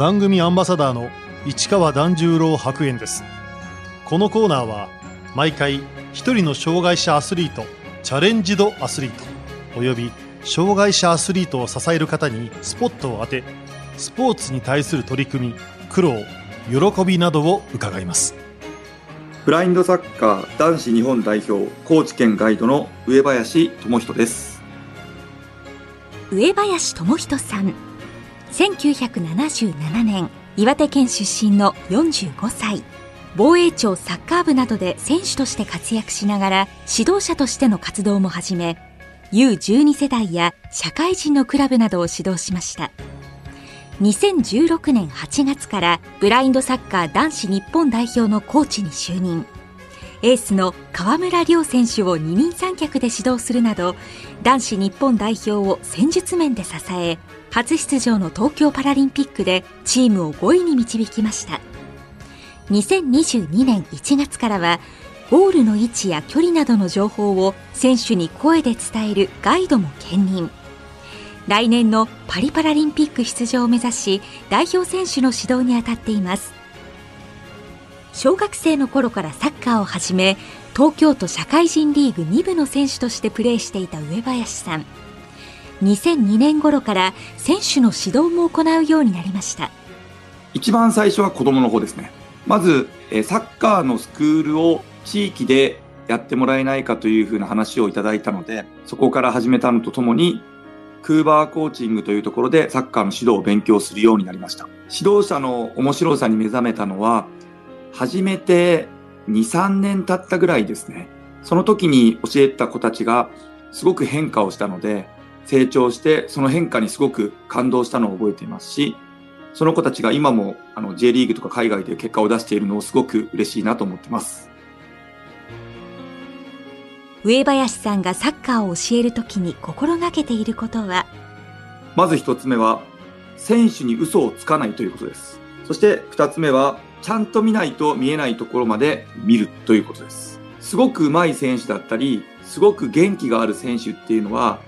番組アンバサダーの市川團十郎白猿です。このコーナーは毎回一人の障害者アスリートチャレンジドアスリートおよび障害者アスリートを支える方にスポットを当てスポーツに対する取り組み苦労喜びなどを伺います。ブラインドサッカー男子日本代表高知県ガイドの上林智人です。上林智人さん1977年岩手県出身の45歳防衛庁サッカー部などで選手として活躍しながら指導者としての活動も始め U12 世代や社会人のクラブなどを指導しました。2016年8月からブラインドサッカー男子日本代表のコーチに就任。エースの河村亮選手を二人三脚で指導するなど男子日本代表を戦術面で支え初出場の東京パラリンピックでチームを5位に導きました。2022年1月からはゴールの位置や距離などの情報を選手に声で伝えるガイドも兼任。来年のパリパラリンピック出場を目指し代表選手の指導に当たっています。小学生の頃からサッカーを始め東京都社会人リーグ2部の選手としてプレーしていた上林さん。2002年頃から選手の指導も行うようになりました。一番最初は子供の方ですね。まずサッカーのスクールを地域でやってもらえないかというふうな話をいただいたのでそこから始めたのとともにクーバーコーチングというところでサッカーの指導を勉強するようになりました。指導者の面白さに目覚めたのは、初めて2、3年経ったぐらいですね。その時に教えた子たちがすごく変化をしたので、成長してその変化にすごく感動したのを覚えていますし、その子たちが今もあの J リーグとか海外で結果を出しているのをすごく嬉しいなと思ってます。上林さんがサッカーを教えるときに心がけていることは？まず一つ目は選手に嘘をつかないということですそして二つ目はちゃんと見ないと見えないところまで見るということです。すごく上手い選手だったりすごく元気がある選手っていうのは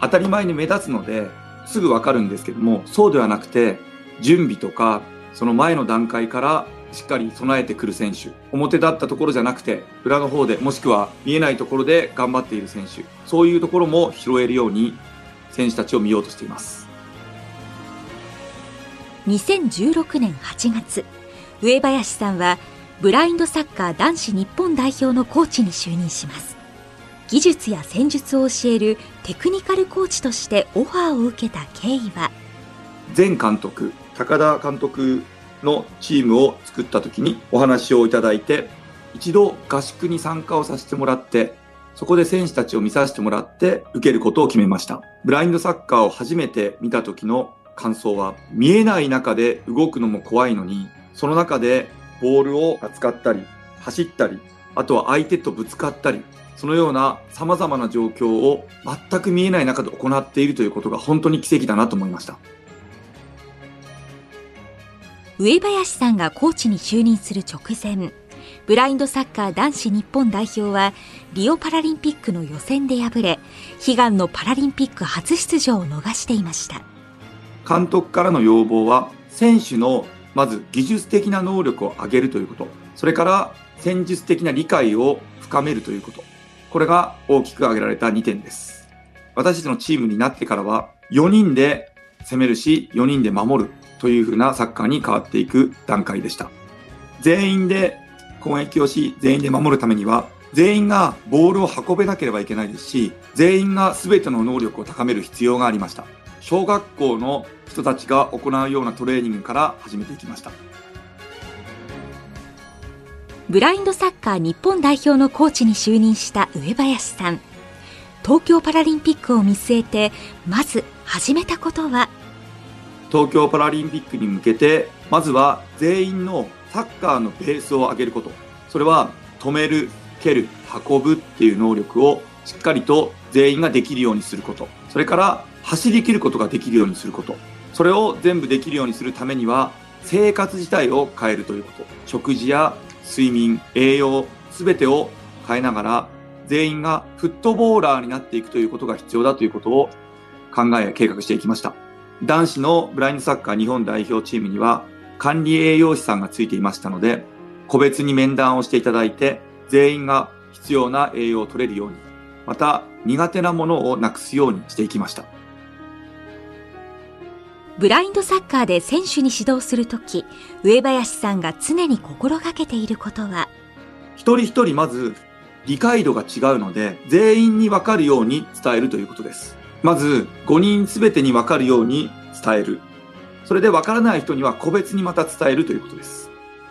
当たり前に目立つのですぐわかるんですけどもそうではなくて準備とかその前の段階からしっかり備えてくる選手表だったところじゃなくて裏の方でもしくは見えないところで頑張っている選手そういうところも拾えるように選手たちを見ようとしています。2016年8月上林さんはブラインドサッカー男子日本代表のコーチに就任します技術や戦術を教えるテクニカルコーチとしてオファーを受けた経緯は？前監督高田監督のチームを作った時にお話をいただいて、一度合宿に参加をさせてもらって、そこで選手たちを見させてもらって受けることを決めました。ブラインドサッカーを初めて見た時の感想は、見えない中で動くのも怖いのに、その中でボールを扱ったり、走ったり、あとは相手とぶつかったり、そのような様々な状況を全く見えない中で行っているということが本当に奇跡だなと思いました。上林さんがコーチに就任する直前ブラインドサッカー男子日本代表はリオパラリンピックの予選で敗れ悲願のパラリンピック初出場を逃していました監督からの要望は選手のまず技術的な能力を上げるということそれから戦術的な理解を深めるということこれが大きく挙げられた2点です私たちのチームになってからは4人で攻めるし4人で守るというふうなサッカーに変わっていく段階でした。全員で攻撃をし、全員で守るためには、全員がボールを運べなければいけないですし、全員が全ての能力を高める必要がありました。小学校の人たちが行うようなトレーニングから始めていきました。ブラインドサッカー日本代表のコーチに就任した上林さん。東京パラリンピックを見据えて、まず始めたことは？東京パラリンピックに向けて、まずは全員のサッカーのベースを上げること。それは止める、蹴る、運ぶっていう能力をしっかりと全員ができるようにすること。それから走り切ることができるようにすること。それを全部できるようにするためには生活自体を変えるということ。食事や睡眠、栄養、すべてを変えながら全員がフットボーラーになっていくということが必要だということを考え、計画していきました。男子のブラインドサッカー日本代表チームには管理栄養士さんがついていましたので、個別に面談をしていただいて、全員が必要な栄養を取れるように、また苦手なものをなくすようにしていきました。ブラインドサッカーで選手に指導するとき、上林さんが常に心がけていることは一人一人まず理解度が違うので、全員にわかるように伝えるということです。まず、5人すべてにわかるように伝える。それでわからない人には個別にまた伝えるということです。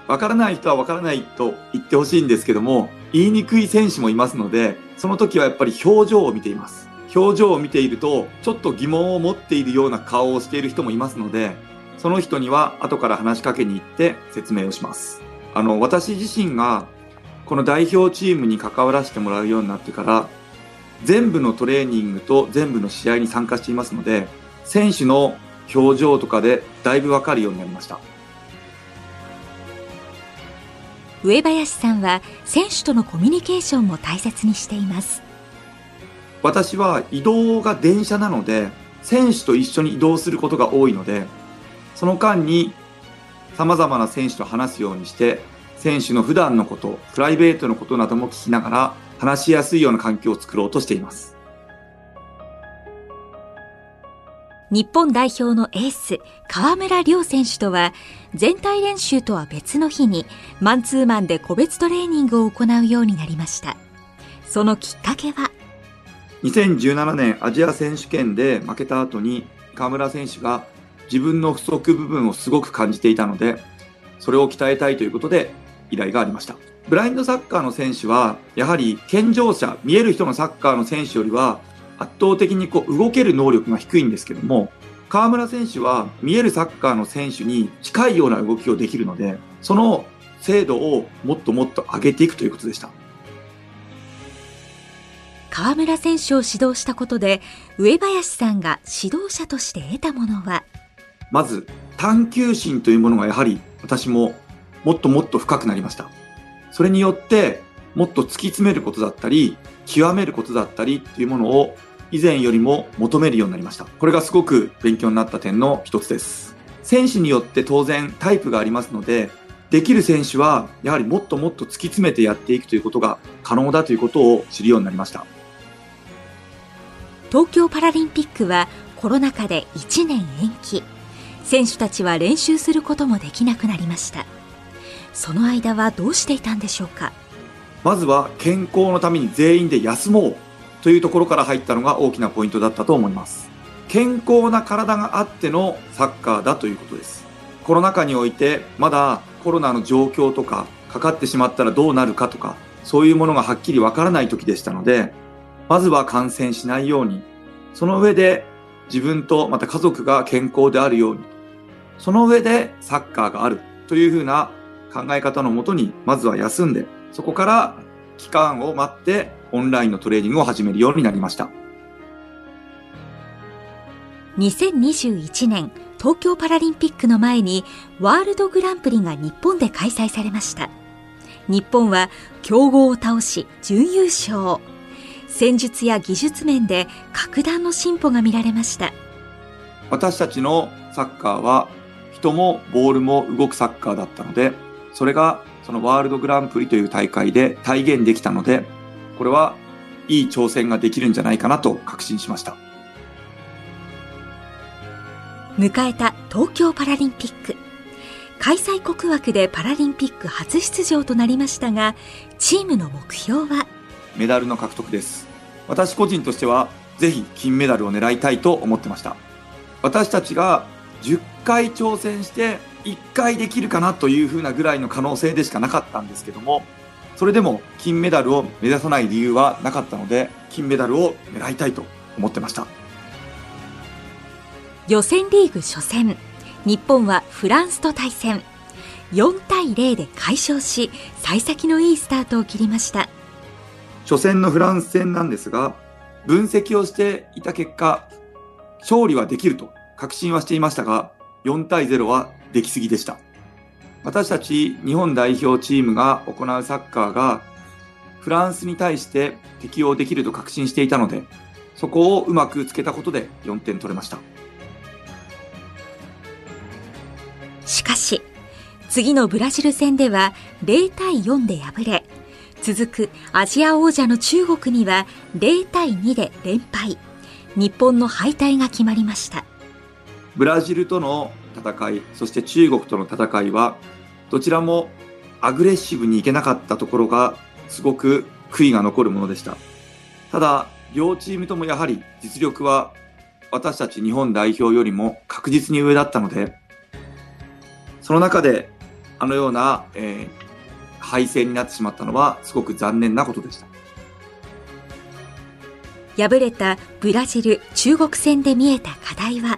わからない人はわからないと言ってほしいんですけども、言いにくい選手もいますので、その時はやっぱり表情を見ています。表情を見ていると、ちょっと疑問を持っているような顔をしている人もいますので、その人には後から話しかけに行って説明をします。あの、私自身がこの代表チームに関わらせてもらうようになってから、全部のトレーニングと全部の試合に参加していますので、選手の表情とかでだいぶわかるようになりました。上林さんは選手とのコミュニケーションも大切にしています私は移動が電車なので選手と一緒に移動することが多いのでその間に様々な選手と話すようにして選手の普段のことプライベートのことなども聞きながら話しやすいような環境を作ろうとしています日本代表のエース、河村亮選手とは、全体練習とは別の日に、マンツーマンで個別トレーニングを行うようになりました。そのきっかけは、2017年アジア選手権で負けた後に、河村選手が自分の不足部分をすごく感じていたので、それを鍛えたいということで依頼がありました。ブラインドサッカーの選手は、やはり健常者、見える人のサッカーの選手よりは、圧倒的にこう動ける能力が低いんですけども、河村選手は見えるサッカーの選手に近いような動きをできるので、その精度をもっともっと上げていくということでした。河村選手を指導したことで、上林さんが指導者として得たものは？まず、探求心というものがやはり私ももっともっと深くなりました。それによって、もっと突き詰めることだったり、極めることだったりっていうものを以前よりも求めるようになりました。これがすごく勉強になった点の一つです。選手によって当然タイプがありますので、できる選手はやはりもっともっと突き詰めてやっていくということが可能だということを知るようになりました。東京パラリンピックはコロナ禍で1年延期。選手たちは練習することもできなくなりました。その間はどうしていたんでしょうか？まずは健康のために全員で休もうというところから入ったのが大きなポイントだったと思います。健康な体があってのサッカーだということです。コロナ禍においてまだコロナの状況とかかかってしまったらどうなるかとかそういうものがはっきりわからない時でしたのでまずは感染しないようにその上で自分とまた家族が健康であるようにその上でサッカーがあるというふうな考え方のもとにまずは休んでそこから期間を待ってオンラインのトレーニングを始めるようになりました。2021年東京パラリンピックの前にワールドグランプリが日本で開催されました。日本は強豪を倒し準優勝。戦術や技術面で格段の進歩が見られました。私たちのサッカーは人もボールも動くサッカーだったので、それがそのワールドグランプリという大会で体現できたので、これはいい挑戦ができるんじゃないかなと確信しました。迎えた東京パラリンピック。開催国枠でパラリンピック初出場となりましたが、チームの目標は？メダルの獲得です。私個人としては、ぜひ金メダルを狙いたいと思ってました。私たちが10回挑戦して1回できるかなというふうなぐらいの可能性でしかなかったんですけども、それでも金メダルを目指さない理由はなかったので、金メダルを狙いたいと思ってました。予選リーグ初戦、日本はフランスと対戦。4対0で快勝し、幸先のいいスタートを切りました。初戦のフランス戦なんですが、分析をしていた結果、勝利はできると確信はしていましたが、4対0はできすぎでした。私たち日本代表チームが行うサッカーがフランスに対して適用できると確信していたので、そこをうまくつけたことで4点取れました。しかし、次のブラジル戦では0対4で敗れ、続くアジア王者の中国には0対2で連敗。日本の敗退が決まりました。ブラジルとの戦い、そして中国との戦いは、どちらもアグレッシブにいけなかったところがすごく悔いが残るものでした。ただ、両チームともやはり実力は私たち日本代表よりも確実に上だったので、その中であのような、えー、敗戦になってしまったのはすごく残念なことでした。敗れたブラジル、中国戦で見えた課題は？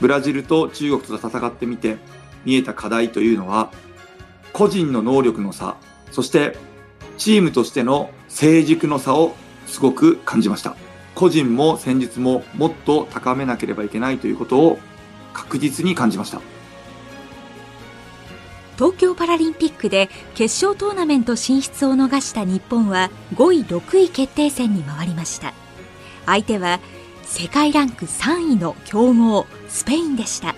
ブラジルと中国と戦ってみて見えた課題というのは個人の能力の差、そしてチームとしての成熟の差をすごく感じました。個人も戦術ももっと高めなければいけないということを確実に感じました。東京パラリンピックで決勝トーナメント進出を逃した日本は5位6位決定戦に回りました。相手は世界ランク3位の強豪スペインでした。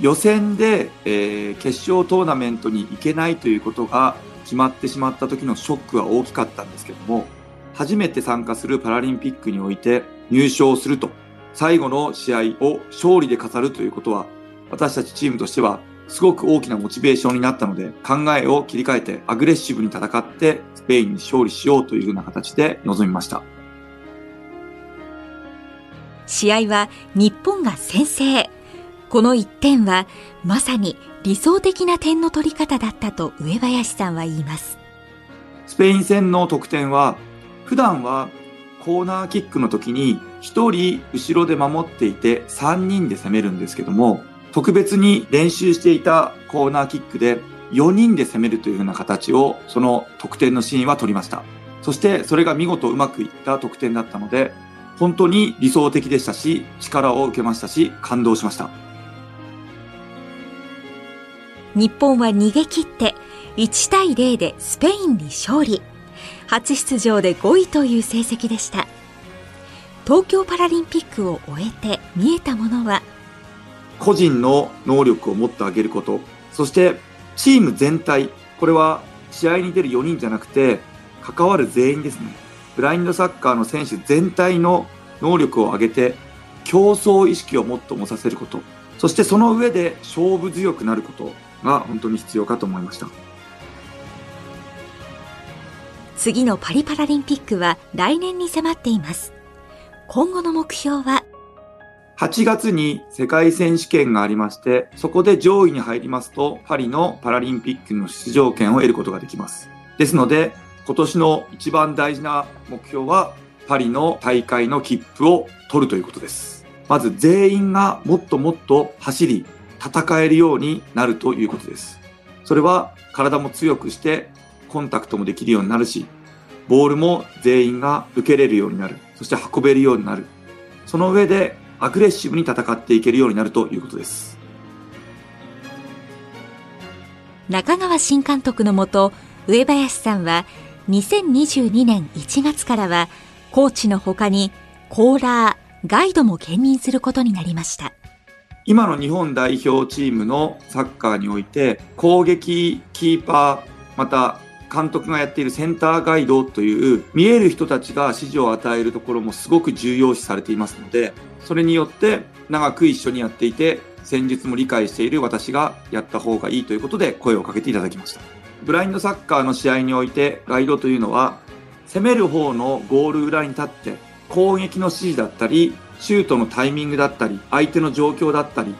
予選で、えー、決勝トーナメントに行けないということが決まってしまった時のショックは大きかったんですけども初めて参加するパラリンピックにおいて入賞すると最後の試合を勝利で飾るということは私たちチームとしてはすごく大きなモチベーションになったので、考えを切り替えてアグレッシブに戦ってスペインに勝利しようというふうな形で臨みました。試合は日本が先制。この1点はまさに理想的な点の取り方だったと上林さんは言います。スペイン戦の得点は普段はコーナーキックの時に1人後ろで守っていて3人で攻めるんですけども特別に練習していたコーナーキックで4人で攻めるというような形をその得点のシーンは取りました。そしてそれが見事うまくいった得点だったので本当に理想的でしたし力を受けましたし感動しました。日本は逃げ切って1対0でスペインに勝利。初出場で5位という成績でした。東京パラリンピックを終えて見えたものは個人の能力をもっと上げること、そしてチーム全体、これは試合に出る4人じゃなくて、関わる全員ですね。ブラインドサッカーの選手全体の能力を上げて、競争意識をもっと持たせること、そしてその上で勝負強くなることが本当に必要かと思いました。次のパリパラリンピックは来年に迫っています。今後の目標は8月に世界選手権がありまして、そこで上位に入りますと、パリのパラリンピックの出場権を得ることができます。ですので、今年の一番大事な目標は、パリの大会の切符を取るということです。まず全員がもっともっと走り、戦えるようになるということです。それは体も強くしてコンタクトもできるようになるし、ボールも全員が受けれるようになる。そして運べるようになる。その上でアグレッシブに戦っていけるようになるということです。中川新監督のもと、上林さんは2022年1月からはコーチの他にコーラー、ガイドも兼任することになりました。今の日本代表チームのサッカーにおいて攻撃、キーパー、また監督がやっているセンターガイドという見える人たちが指示を与えるところもすごく重要視されていますのでそれによって長く一緒にやっていて、戦術も理解している私がやった方がいいということで声をかけていただきました。ブラインドサッカーの試合においてガイドというのは、攻める方のゴール裏に立って攻撃の指示だったり、シュートのタイミングだったり、相手の状況だったり、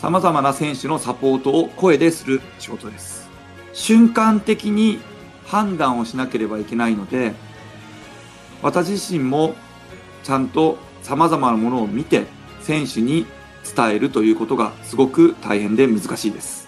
様々な選手のサポートを声でする仕事です。瞬間的に判断をしなければいけないので、私自身もちゃんとさまざまなものを見て選手に伝えるということがすごく大変で難しいです。